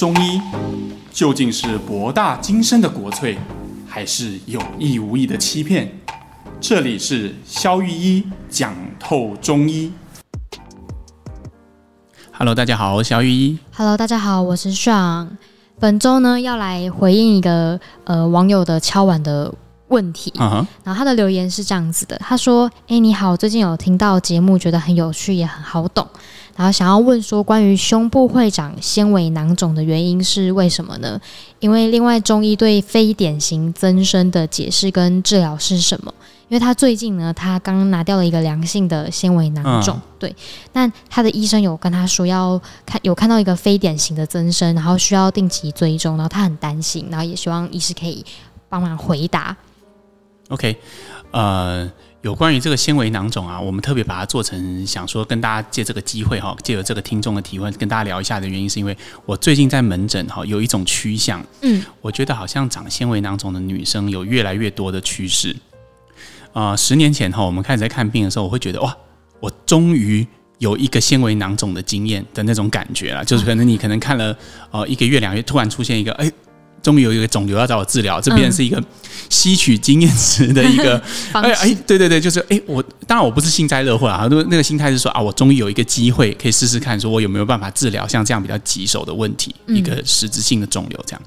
中医究竟是博大精深的国粹，还是有意无意的欺骗？这里是肖玉一讲透中医。Hello，大家好，我是肖玉一。Hello，大家好，我是 Sean。本周呢，要来回应一个呃网友的敲碗的问题。Uh huh. 然后他的留言是这样子的，他说：“哎，你好，最近有听到节目，觉得很有趣，也很好懂。”然后想要问说，关于胸部会长纤维囊肿的原因是为什么呢？因为另外中医对非典型增生的解释跟治疗是什么？因为他最近呢，他刚刚拿掉了一个良性的纤维囊肿，嗯、对，但他的医生有跟他说要看有看到一个非典型的增生，然后需要定期追踪，然后他很担心，然后也希望医师可以帮忙回答。OK，呃。有关于这个纤维囊肿啊，我们特别把它做成想说跟大家借这个机会哈，借由这个听众的提问跟大家聊一下的原因，是因为我最近在门诊哈有一种趋向，嗯，我觉得好像长纤维囊肿的女生有越来越多的趋势。啊、呃，十年前哈我们开始在看病的时候，我会觉得哇，我终于有一个纤维囊肿的经验的那种感觉了，就是可能你可能看了呃一个月两个月，突然出现一个哎。终于有一个肿瘤要找我治疗，这边是一个吸取经验值的一个，哎哎，对对对，就是哎，我当然我不是幸灾乐祸啊，那 那个心态是说啊，我终于有一个机会可以试试看，说我有没有办法治疗像这样比较棘手的问题，一个实质性的肿瘤这样。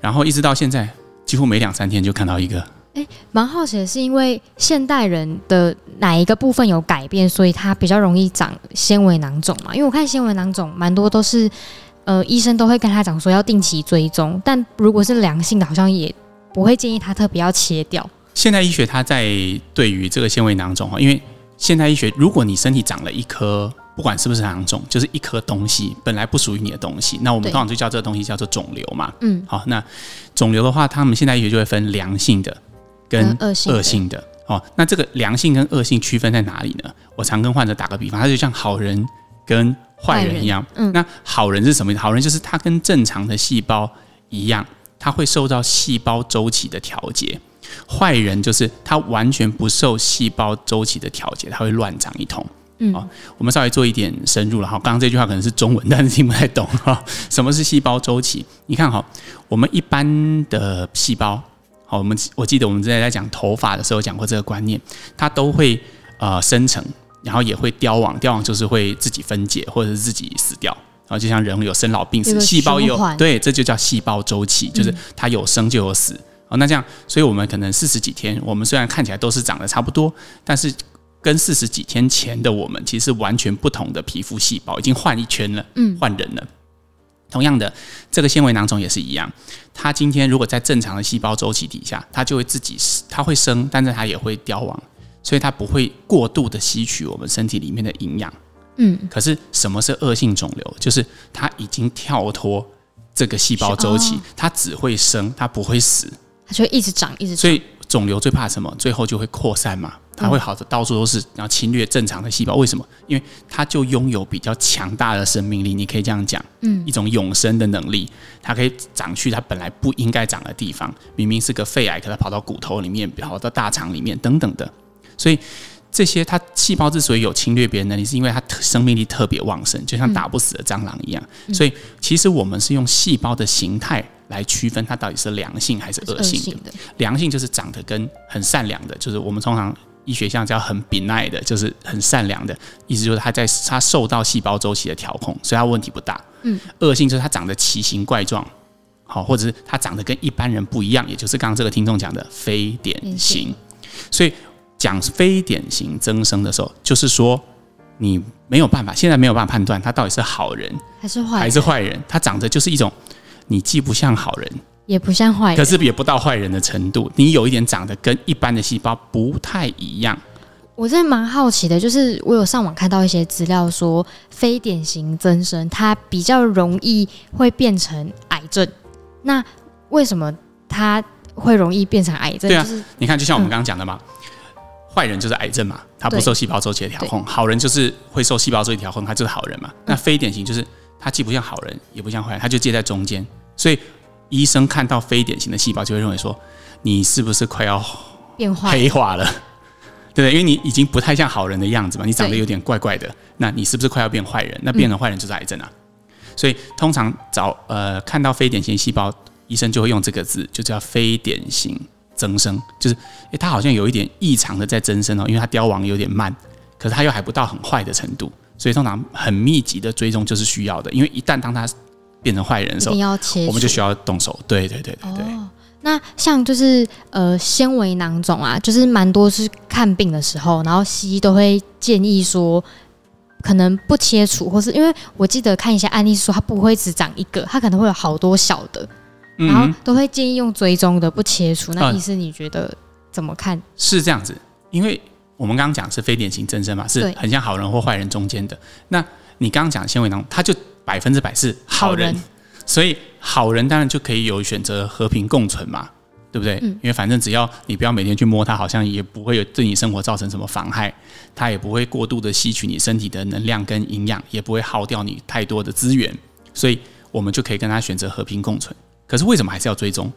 然后一直到现在，几乎每两三天就看到一个。哎，蛮好奇的是，因为现代人的哪一个部分有改变，所以它比较容易长纤维囊肿嘛？因为我看纤维囊肿蛮多都是。呃，医生都会跟他讲说要定期追踪，但如果是良性的，好像也不会建议他特别要切掉。现代医学它在对于这个纤维囊肿哈，因为现代医学，如果你身体长了一颗，不管是不是囊肿，就是一颗东西本来不属于你的东西，那我们通常就叫这个东西叫做肿瘤嘛。嗯，好，那肿瘤的话，他们现代医学就会分良性的跟恶性的。恶性的哦，那这个良性跟恶性区分在哪里呢？我常跟患者打个比方，它就像好人跟坏人一样，嗯，那好人是什么意思？好人就是他跟正常的细胞一样，他会受到细胞周期的调节。坏人就是他完全不受细胞周期的调节，他会乱长一通。嗯，哦，我们稍微做一点深入了哈。刚刚这句话可能是中文，但是听不太懂哈。什么是细胞周期？你看哈，我们一般的细胞，好，我们我记得我们之前在讲头发的时候讲过这个观念，它都会呃生成。然后也会凋亡，凋亡就是会自己分解或者是自己死掉。然后就像人有生老病死，细胞也有，对，这就叫细胞周期，就是它有生就有死。哦、嗯，那这样，所以我们可能四十几天，我们虽然看起来都是长得差不多，但是跟四十几天前的我们其实完全不同的皮肤细胞，已经换一圈了，嗯，换人了。同样的，这个纤维囊肿也是一样，它今天如果在正常的细胞周期底下，它就会自己，它会生，但是它也会凋亡。所以它不会过度的吸取我们身体里面的营养，嗯。可是什么是恶性肿瘤？就是它已经跳脱这个细胞周期，它只会生，它不会死，它就会一直长，一直长。所以肿瘤最怕什么？最后就会扩散嘛，它会好的到处都是，然后侵略正常的细胞。为什么？因为它就拥有比较强大的生命力，你可以这样讲，嗯，一种永生的能力，它可以长去它本来不应该长的地方。明明是个肺癌，可它跑到骨头里面，跑到大肠里面，等等的。所以这些它细胞之所以有侵略别人能力，是因为它生命力特别旺盛，就像打不死的蟑螂一样。嗯、所以其实我们是用细胞的形态来区分它到底是良性还是恶性的。性的良性就是长得跟很善良的，就是我们通常医学上叫很 benign 的，就是很善良的意思，就是它在它受到细胞周期的调控，所以它问题不大。嗯，恶性就是它长得奇形怪状，好，或者是它长得跟一般人不一样，也就是刚刚这个听众讲的非典型，所以。讲非典型增生的时候，就是说你没有办法，现在没有办法判断他到底是好人还是坏还是坏人。他长得就是一种，你既不像好人，也不像坏人，可是也不到坏人的程度。你有一点长得跟一般的细胞不太一样。我真的蛮好奇的，就是我有上网看到一些资料说，非典型增生它比较容易会变成癌症。那为什么它会容易变成癌症？对啊，就是你看，就像我们刚刚讲的嘛。嗯坏人就是癌症嘛，他不受细胞周期的调控；好人就是会受细胞周期调控，他就是好人嘛。那非典型就是他既不像好人，也不像坏人，他就介在中间。所以医生看到非典型的细胞，就会认为说，你是不是快要变化黑化了？对不对？因为你已经不太像好人的样子嘛，你长得有点怪怪的，那你是不是快要变坏人？那变成坏人就是癌症啊。所以通常找呃看到非典型细胞，医生就会用这个字，就叫非典型增生，就是诶，它好像有一点异常的在增生哦，因为它凋亡有点慢，可是它又还不到很坏的程度，所以通常很密集的追踪就是需要的，因为一旦当它变成坏人的时候，我们就需要动手。对对对对对。哦那像就是呃纤维囊肿啊，就是蛮多是看病的时候，然后西医都会建议说，可能不切除，或是因为我记得看一些案例说，它不会只长一个，它可能会有好多小的，然后都会建议用追踪的，不切除。那医师你觉得怎么看？是这样子，因为我们刚刚讲是非典型增生嘛，是很像好人或坏人中间的。那你刚刚讲纤维囊，它就百分之百是好人。好人所以好人当然就可以有选择和平共存嘛，对不对？嗯。因为反正只要你不要每天去摸它，好像也不会有对你生活造成什么妨害，它也不会过度的吸取你身体的能量跟营养，也不会耗掉你太多的资源，所以我们就可以跟它选择和平共存。可是为什么还是要追踪？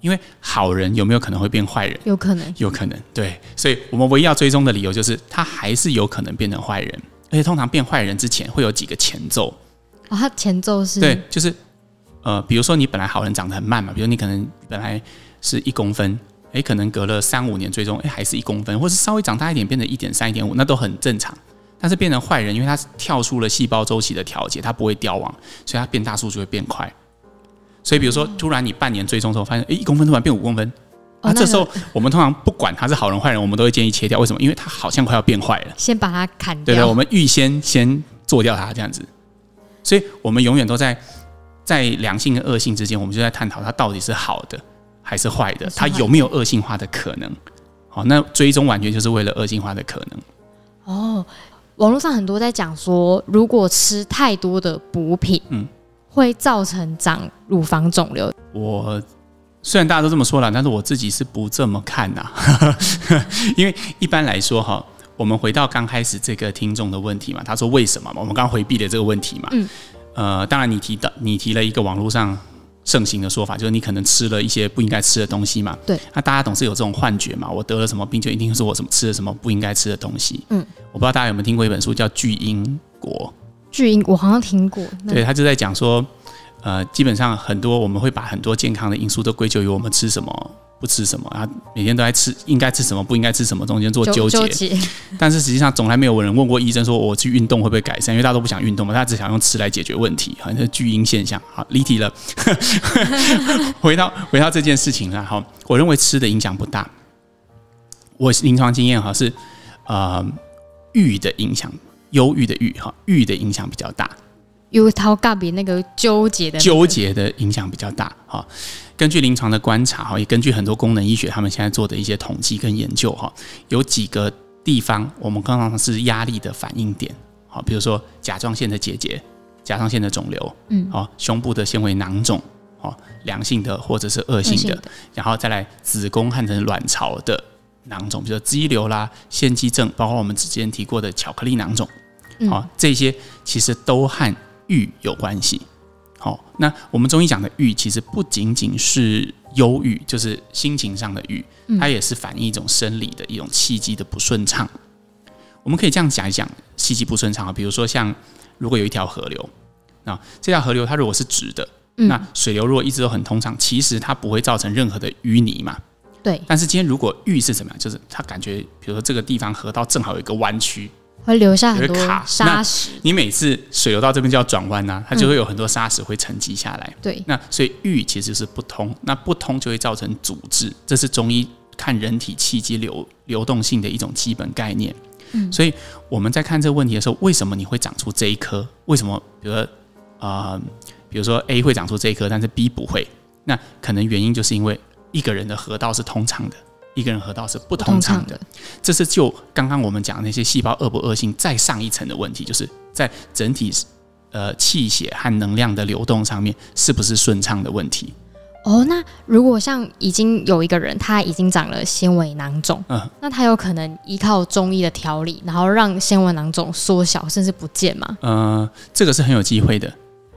因为好人有没有可能会变坏人？有可能，有可能。对，所以我们唯一要追踪的理由就是他还是有可能变成坏人，而且通常变坏人之前会有几个前奏。哦，他前奏是？对，就是。呃，比如说你本来好人长得很慢嘛，比如你可能本来是一公分，诶，可能隔了三五年追踪，诶，还是一公分，或是稍微长大一点变成一点三、一点五，那都很正常。但是变成坏人，因为他跳出了细胞周期的调节，他不会凋亡，所以他变大速就会变快。所以比如说，突然你半年追踪之后发现，诶，一公分突然变五公分，那这时候我们通常不管他是好人坏人，我们都会建议切掉。为什么？因为他好像快要变坏了，先把它砍掉。对对，我们预先先做掉它这样子。所以我们永远都在。在良性跟恶性之间，我们就在探讨它到底是好的还是坏的，它有没有恶性化的可能？好，那追踪完全就是为了恶性化的可能。哦，网络上很多在讲说，如果吃太多的补品，嗯，会造成长乳房肿瘤。我虽然大家都这么说了，但是我自己是不这么看呐，因为一般来说哈，我们回到刚开始这个听众的问题嘛，他说为什么嘛？我们刚回避了这个问题嘛，嗯。呃，当然，你提到你提了一个网络上盛行的说法，就是你可能吃了一些不应该吃的东西嘛。对。那大家总是有这种幻觉嘛，我得了什么病就一定是我什么吃了什么不应该吃的东西。嗯。我不知道大家有没有听过一本书叫《巨婴国》。巨婴，我好像听过。对，他就在讲说，呃，基本上很多我们会把很多健康的因素都归咎于我们吃什么。不吃什么啊？每天都在吃，应该吃什么，不应该吃什么，中间做纠结。纠结。但是实际上，从来没有人问过医生说，我去运动会不会改善？因为大家都不想运动嘛，大家只想用吃来解决问题，好像是巨婴现象。好，离题了。回到回到这件事情了。好，我认为吃的影响不大。我临床经验哈是，呃，欲的影响，忧郁的郁哈，郁的影响比较大。有他个别那个纠结的纠结的影响比较大哈。根据临床的观察哈，也根据很多功能医学他们现在做的一些统计跟研究哈，有几个地方我们刚刚是压力的反应点，好，比如说甲状腺的结节、甲状腺的肿瘤，嗯，好，胸部的纤维囊肿，好，良性的或者是恶性的，然后再来子宫和成卵巢的囊肿，比如说肌瘤啦、腺肌症，包括我们之前提过的巧克力囊肿，好，这些其实都和郁有关系。好，那我们中医讲的郁，其实不仅仅是忧郁，就是心情上的郁，它也是反映一种生理的一种气机的不顺畅。我们可以这样讲一讲气机不顺畅啊，比如说像如果有一条河流，啊，这条河流它如果是直的，那水流如果一直都很通畅，其实它不会造成任何的淤泥嘛。对。但是今天如果玉是什么样？就是它感觉，比如说这个地方河道正好有一个弯曲。会留下很多沙石，你每次水流到这边就要转弯呐，它就会有很多沙石会沉积下来。对，那所以玉其实是不通，那不通就会造成阻滞，这是中医看人体气机流流动性的一种基本概念。嗯，所以我们在看这个问题的时候，为什么你会长出这一颗？为什么？比如说啊、呃，比如说 A 会长出这一颗，但是 B 不会？那可能原因就是因为一个人的河道是通畅的。一个人河道是不通畅的，这是就刚刚我们讲那些细胞恶不恶性再上一层的问题，就是在整体呃气血和能量的流动上面是不是顺畅的问题。哦，那如果像已经有一个人他已经长了纤维囊肿，嗯，那他有可能依靠中医的调理，然后让纤维囊肿缩小甚至不见吗？呃，这个是很有机会的。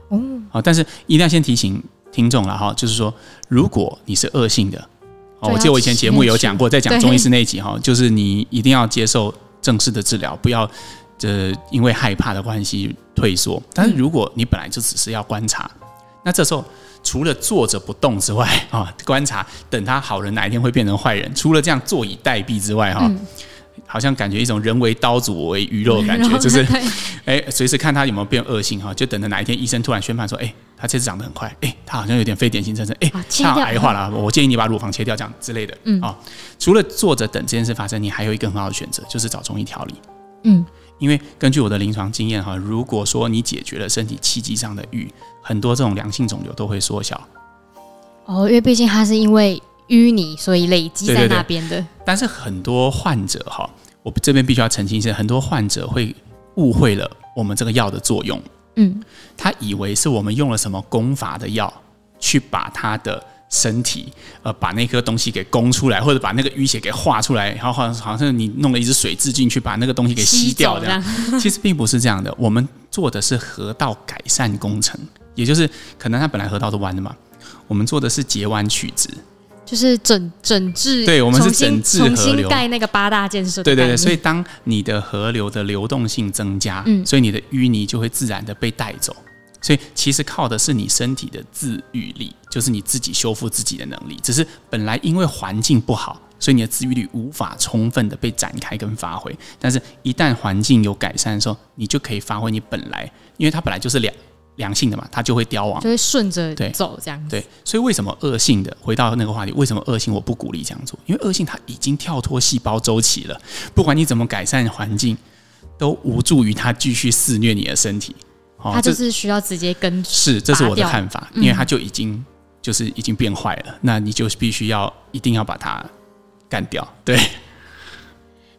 哦，好，但是一定要先提醒听众了哈，就是说如果你是恶性的。哦我记得我以前节目有讲过，在讲中医师那一集哈，就是你一定要接受正式的治疗，不要这因为害怕的关系退缩。但是如果你本来就只是要观察，那这时候除了坐着不动之外啊，观察等他好人哪一天会变成坏人，除了这样坐以待毙之外哈。嗯好像感觉一种人为刀俎我为鱼肉的感觉，就是，哎，随时看他有没有变恶性哈，就等着哪一天医生突然宣判说，哎，他这次长得很快，哎，他好像有点非典型妊娠，哎，他癌化了，我建议你把乳房切掉，这样之类的，嗯。啊，除了坐着等这件事发生，你还有一个很好的选择，就是找中医调理，嗯，因为根据我的临床经验哈，如果说你解决了身体气机上的瘀，很多这种良性肿瘤都会缩小。哦，因为毕竟它是因为。淤泥，所以累积在那边的。但是很多患者哈，我这边必须要澄清一下，很多患者会误会了我们这个药的作用。嗯，他以为是我们用了什么功法的药，去把他的身体呃把那颗东西给攻出来，或者把那个淤血给化出来，然后好像好像你弄了一支水蛭进去把那个东西给吸掉这样。这样其实并不是这样的，我们做的是河道改善工程，也就是可能它本来河道是弯的嘛，我们做的是截弯取直。就是整整治，对，我们是整治河流，重新盖那个八大建设。对对对，所以当你的河流的流动性增加，嗯，所以你的淤泥就会自然的被带走。所以其实靠的是你身体的自愈力，就是你自己修复自己的能力。只是本来因为环境不好，所以你的自愈力无法充分的被展开跟发挥。但是，一旦环境有改善的时候，你就可以发挥你本来，因为它本来就是两。良性的嘛，它就会凋亡，就会顺着走这样子。对，所以为什么恶性的？回到那个话题，为什么恶性我不鼓励这样做？因为恶性它已经跳脱细胞周期了，不管你怎么改善环境，都无助于它继续肆虐你的身体。哦，它就是需要直接根是，这是我的看法，因为它就已经就是已经变坏了，嗯，那你就必须要一定要把它干掉。对。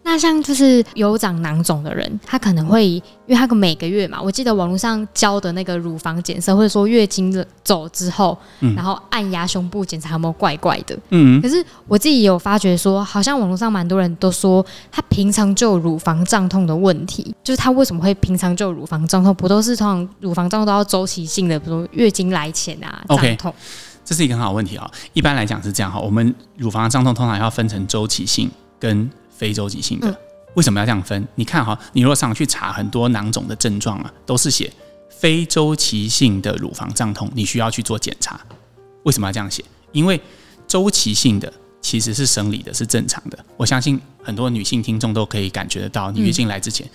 那像就是有长囊肿的人，他可能会因为他个每个月嘛，我记得网络上教的那个乳房检测，或者说月经走之后，嗯、然后按压胸部检查有没有怪怪的。嗯，可是我自己有发觉说，好像网络上蛮多人都说他平常就有乳房胀痛的问题，就是他为什么会平常就有乳房胀痛？不都是通常乳房胀痛都要周期性的，比如月经来前啊胀痛。Okay, 这是一个很好问题啊。一般来讲是这样哈，我们乳房胀痛通常要分成周期性跟。非周期性的，为什么要这样分？你看哈，你如果上去查很多囊肿的症状啊，都是写非周期性的乳房胀痛，你需要去做检查。为什么要这样写？因为周期性的其实是生理的，是正常的。我相信很多女性听众都可以感觉得到，你月经来之前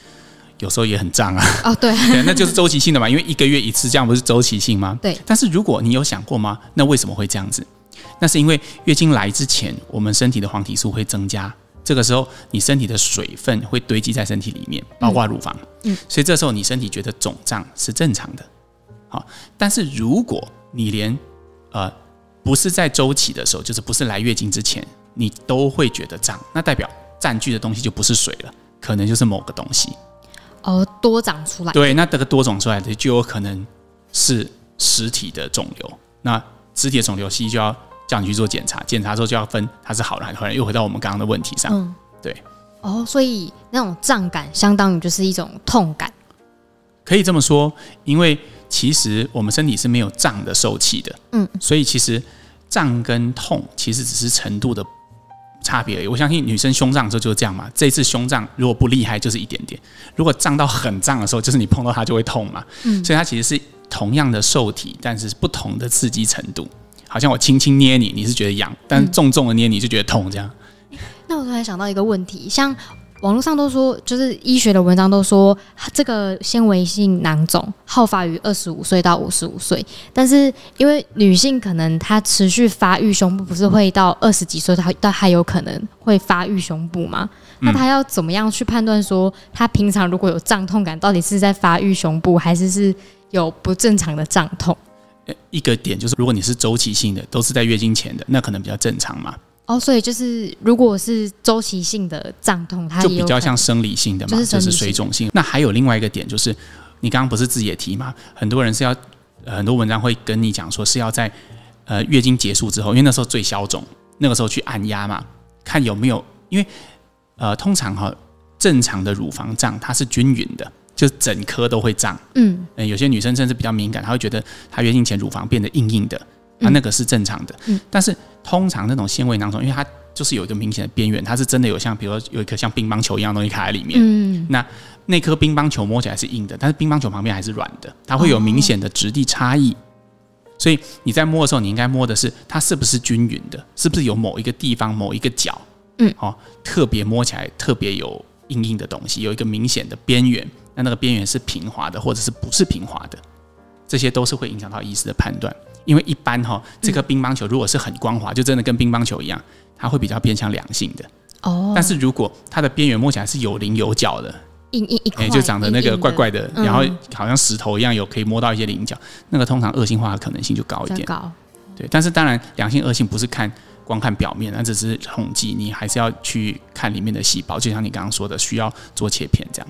有时候也很胀啊。哦，对，对，那就是周期性的嘛，因为一个月一次，这样不是周期性吗？对。但是如果你有想过吗？那为什么会这样子？那是因为月经来之前，我们身体的黄体素会增加。这个时候，你身体的水分会堆积在身体里面，包括乳房。嗯，所以这时候你身体觉得肿胀是正常的。好，但是如果你连呃不是在周期的时候，就是不是来月经之前，你都会觉得胀，那代表占据的东西就不是水了，可能就是某个东西。哦，多长出来。对，那这个多长出来的就有可能是实体的肿瘤。那实体的肿瘤，西医就要。叫你去做检查，检查之后就要分它是好的还是坏的。又回到我们刚刚的问题上，嗯，对。哦，所以那种胀感相当于就是一种痛感，可以这么说。因为其实我们身体是没有胀的受气的，嗯，所以其实胀跟痛其实只是程度的差别而已。我相信女生胸胀的时候就是这样嘛。这次胸胀如果不厉害就是一点点，如果胀到很胀的时候，就是你碰到它就会痛嘛。嗯，所以它其实是同样的受体，但是不同的刺激程度。好像我轻轻捏你，你是觉得痒；但重重的捏你就觉得痛，这样。那我突然想到一个问题，像网络上都说，就是医学的文章都说，这个纤维性囊肿好发于二十五岁到五十五岁，但是因为女性可能她持续发育胸部，不是会到二十几岁，她她还有可能会发育胸部吗？那她要怎么样去判断说，她平常如果有胀痛感，到底是在发育胸部，还是是有不正常的胀痛？一个点就是，如果你是周期性的，都是在月经前的，那可能比较正常嘛。哦，所以就是，如果是周期性的胀痛，它就比较像生理性的嘛，就是水肿性。那还有另外一个点就是，你刚刚不是自己也提嘛？很多人是要，很多文章会跟你讲说是要在呃月经结束之后，因为那时候最消肿，那个时候去按压嘛，看有没有，因为呃通常哈正常的乳房胀它是均匀的。就整颗都会胀，嗯，有些女生甚至比较敏感，她会觉得她月经前乳房变得硬硬的，那、嗯、那个是正常的，嗯，但是通常那种纤维囊肿，因为它就是有一个明显的边缘，它是真的有像，比如说有一颗像乒乓球一样的东西卡在里面。嗯，那那颗乒乓球摸起来是硬的，但是乒乓球旁边还是软的，它会有明显的质地差异。哦、所以你在摸的时候，你应该摸的是它是不是均匀的，是不是有某一个地方某一个角，嗯，哦，特别摸起来特别有硬硬的东西，有一个明显的边缘，那那个边缘是平滑的，或者是不是平滑的，这些都是会影响到医师的判断。因为一般哈，这颗乒乓球如果是很光滑，就真的跟乒乓球一样，它会比较偏向良性的。哦。但是如果它的边缘摸起来是有棱有角的，硬硬一块，就长得那个怪怪的，然后好像石头一样，有可以摸到一些棱角，那个通常恶性化的可能性就高一点。高。对，但是当然良性恶性不是看光看表面，那只是统计，你还是要去看里面的细胞，就像你刚刚说的，需要做切片这样。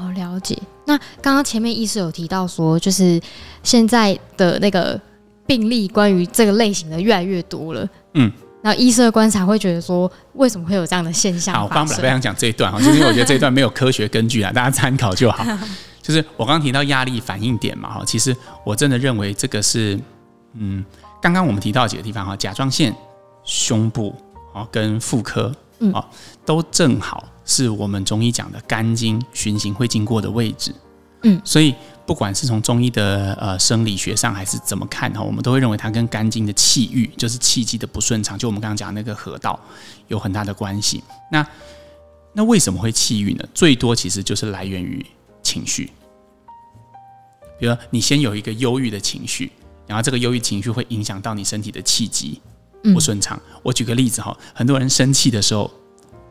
哦，了解。那刚刚前面医师有提到说，就是现在的那个。病例关于这个类型的越来越多了，嗯，然后医生的观察会觉得说，为什么会有这样的现象？好，我刚本来不想讲这一段哈，就是因为我觉得这一段没有科学根据啊，大家参考就好。就是我刚刚提到压力反应点嘛哈，其实我真的认为这个是，嗯，刚刚我们提到几个地方哈，甲状腺、胸部啊跟妇科啊，都正好是我们中医讲的肝经循行会经过的位置，嗯，所以。不管是从中医的呃生理学上还是怎么看哈，我们都会认为它跟肝经的气郁，就是气机的不顺畅，就我们刚刚讲那个河道有很大的关系。那那为什么会气郁呢？最多其实就是来源于情绪，比如你先有一个忧郁的情绪，然后这个忧郁情绪会影响到你身体的气机不顺畅。嗯、我举个例子哈，很多人生气的时候，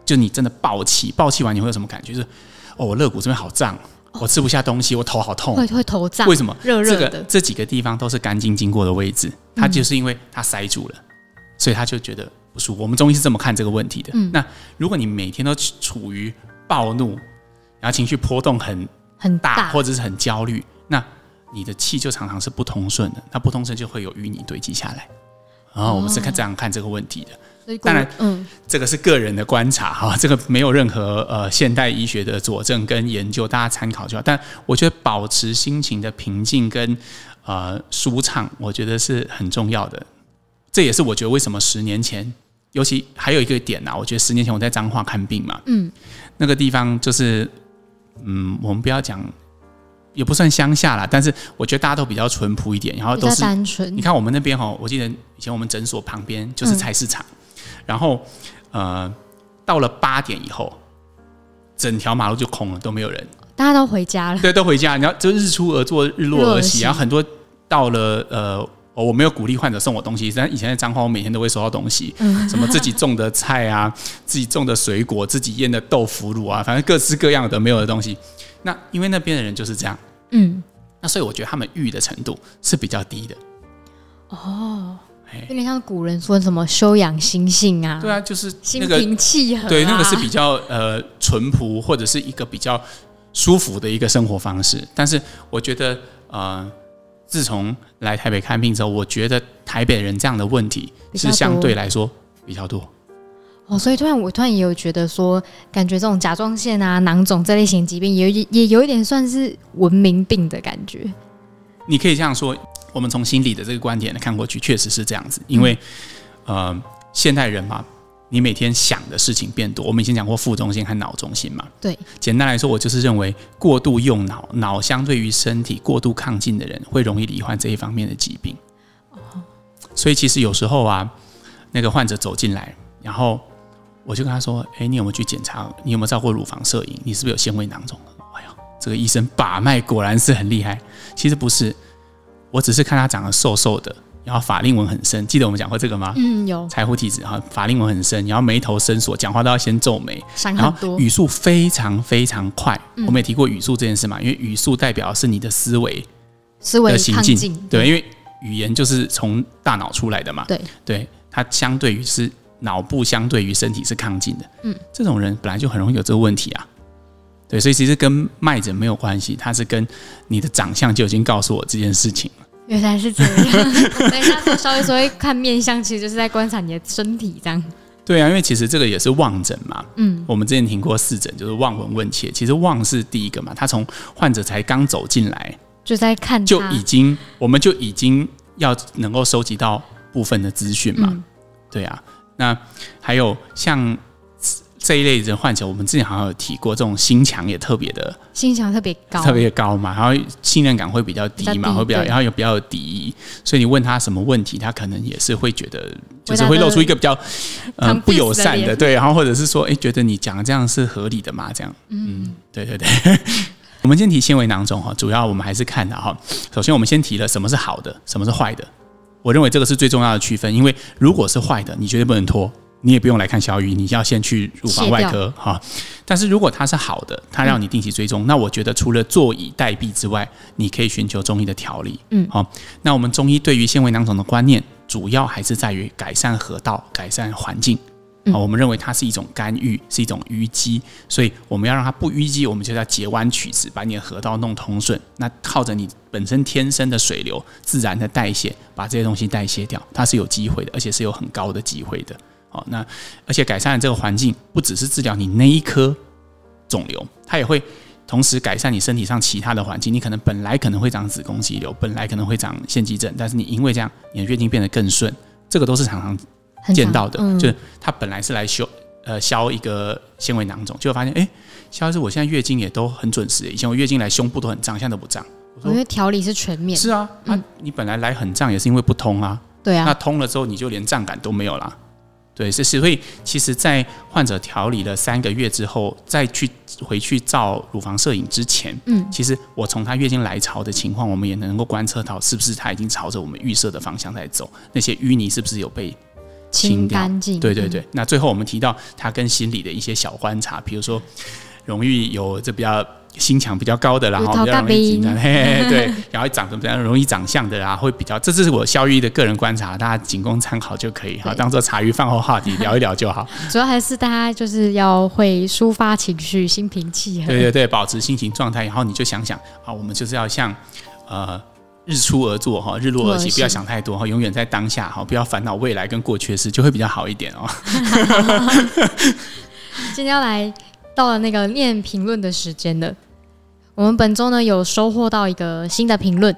就你真的爆气，爆气完你会有什么感觉？就是哦，我肋骨这边好胀。我吃不下东西，我头好痛，会会头胀。为什么？热热的。这个这几个地方都是肝经经过的位置，它就是因为它塞住了，所以他就觉得不舒服。我们中医是这么看这个问题的。那如果你每天都处于暴怒，然后情绪波动很很大，或者是很焦虑，那你的气就常常是不通顺的。那不通顺就会有淤泥堆积下来。然后我们是看这样看这个问题的。当然，嗯，这个是个人的观察哈，这个没有任何呃现代医学的佐证跟研究，大家参考就好。但我觉得保持心情的平静跟呃舒畅，我觉得是很重要的。这也是我觉得为什么十年前，尤其还有一个点呐，我觉得十年前我在彰化看病嘛，嗯，那个地方就是嗯，我们不要讲，也不算乡下啦，但是我觉得大家都比较淳朴一点，然后都是单纯。你看我们那边哈，我记得以前我们诊所旁边就是菜市场。然后，呃，到了八点以后，整条马路就空了，都没有人，大家都回家了。对，都回家。然后就日出而作，日落而息。然后很多到了，呃，我没有鼓励患者送我东西，但以前在彰化，我每天都会收到东西，嗯、什么自己种的菜啊，自己种的水果，自己腌的豆腐乳啊，反正各式各样的没有的东西。那因为那边的人就是这样，嗯，那所以我觉得他们郁的程度是比较低的。哦。有点像古人说什么修养心性啊？对啊，就是那个心平气和啊。对，那个是比较呃淳朴或者是一个比较舒服的一个生活方式。但是我觉得呃，自从来台北看病之后，我觉得台北人这样的问题是相对来说比较多。哦，所以突然我突然也有觉得说，感觉这种甲状腺啊、囊肿这类型疾病也也有一点算是文明病的感觉。你可以这样说。我们从心理的这个观点来看过去，确实是这样子。因为，呃，现代人嘛，你每天想的事情变多。我们以前讲过副中心和脑中心嘛。对。简单来说，我就是认为过度用脑，脑相对于身体过度亢进的人，会容易罹患这一方面的疾病。哦。所以其实有时候啊，那个患者走进来，然后我就跟他说：“哎，你有没有去检查？你有没有照过乳房摄影？你是不是有纤维囊肿？”哎呦，这个医生把脉果然是很厉害。其实不是。我只是看他长得瘦瘦的，然后法令纹很深，记得我们讲过这个吗？嗯，有。柴胡体质哈，法令纹很深，然后眉头深锁，讲话都要先皱眉，然后语速非常非常快。嗯、我们也提过语速这件事嘛，因为语速代表的是你的思维思维的行进，对，因为语言就是从大脑出来的嘛。对，对，它相对于是脑部相对于身体是亢进的。嗯，这种人本来就很容易有这个问题啊。对，所以其实跟脉诊没有关系，它是跟你的长相就已经告诉我这件事情了。原来是这样。等一下，稍微说看面相，其实就是在观察你的身体这样。对啊，因为其实这个也是望诊嘛。嗯，我们之前听过四诊，就是望闻问切。其实望是第一个嘛，他从患者才刚走进来，就在看，就已经，我们就已经要能够收集到部分的资讯嘛。嗯、对啊，那还有像。这一类的患者，我们之前好像有提过，这种心墙也特别的，心墙特别高，特别高嘛，然后信任感会比较低嘛，低会比较，然后又比较有敌意，所以你问他什么问题，他可能也是会觉得，就是会露出一个比较嗯、呃、不友善的，对，然后或者是说，哎，觉得你讲这样是合理的嘛？这样，嗯，对对对。我们先提纤维囊肿哈，主要我们还是看的哈。首先，我们先提了什么是好的，什么是坏的。我认为这个是最重要的区分，因为如果是坏的，你绝对不能拖。你也不用来看小雨，你要先去乳房外科哈。但是如果它是好的，它让你定期追踪，嗯、那我觉得除了坐以待毙之外，你可以寻求中医的调理。嗯，好。那我们中医对于纤维囊肿的观念，主要还是在于改善河道、改善环境。啊，我们认为它是一种干预，是一种淤积，所以我们要让它不淤积，我们就要截弯取直，把你的河道弄通顺。那靠着你本身天生的水流、自然的代谢，把这些东西代谢掉，它是有机会的，而且是有很高的机会的。好，那而且改善这个环境，不只是治疗你那一颗肿瘤，它也会同时改善你身体上其他的环境。你可能本来可能会长子宫肌瘤，本来可能会长腺肌症，但是你因为这样，你的月经变得更顺，这个都是常常见到的。嗯、就是他本来是来修呃消一个纤维囊肿，就会发现哎，萧医师，我现在月经也都很准时。以前我月经来胸部都很胀，现在都不胀。我说因为调理是全面。是啊，那、嗯啊、你本来来很胀也是因为不通啊。对啊。那通了之后，你就连胀感都没有啦。对，是所以，其实，在患者调理了三个月之后，再去回去照乳房摄影之前，嗯，其实我从他月经来潮的情况，我们也能够观测到，是不是他已经朝着我们预设的方向在走，那些淤泥是不是有被清干净？对对对。嗯、那最后我们提到他跟心理的一些小观察，比如说容易有这比较。心墙比较高的，然后比较容易紧张，嘿嘿对，然后长得比较容易长相的，然后会比较，这这是我肖玉的个人观察，大家仅供参考就可以，好当做茶余饭后话题聊一聊就好。主要还是大家就是要会抒发情绪，心平气和。对对对，保持心情状态，然后你就想想，啊，我们就是要像呃日出而作哈，日落而息，不要想太多哈，永远在当下哈，不要烦恼未来跟过去的事，就会比较好一点哦。今天要来。到了那个念评论的时间了，我们本周呢有收获到一个新的评论，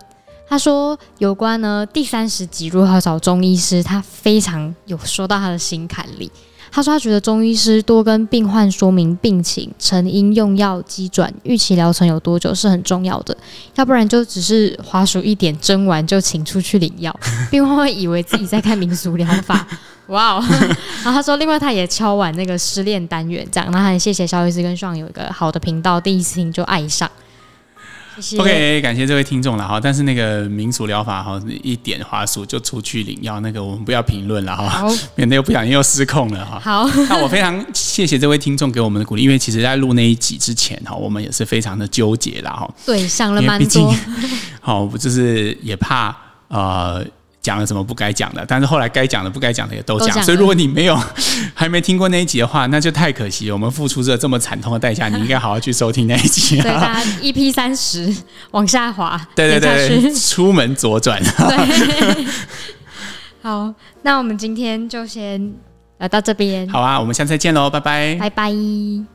他说有关呢第三十集如何找中医师，他非常有说到他的心坎里。他说他觉得中医师多跟病患说明病情、成因、用药、机转、预期疗程有多久是很重要的，要不然就只是滑鼠一点针完就请出去领药，病患会以为自己在看民俗疗法。哇哦！然后他说，另外他也敲完那个失恋单元，这样，那很谢谢肖医师跟爽有一个好的频道，第一次听就爱上。OK，感谢这位听众了哈。但是那个民俗疗法哈，一点滑鼠就出去领药，那个我们不要评论了哈，免得又不小心又失控了哈。好，那我非常谢谢这位听众给我们的鼓励，因为其实在录那一集之前哈，我们也是非常的纠结了哈。对，想了蛮多。好，就是也怕呃。讲了什么不该讲的，但是后来该讲的、不该讲的也都讲。所以如果你没有 还没听过那一集的话，那就太可惜了。我们付出着这么惨痛的代价，你应该好好去收听那一集啊。对，大家 EP 三十 往下滑，对对对，出门左转。对，好，那我们今天就先来到这边。好啊，我们下次再见喽，拜拜，拜拜。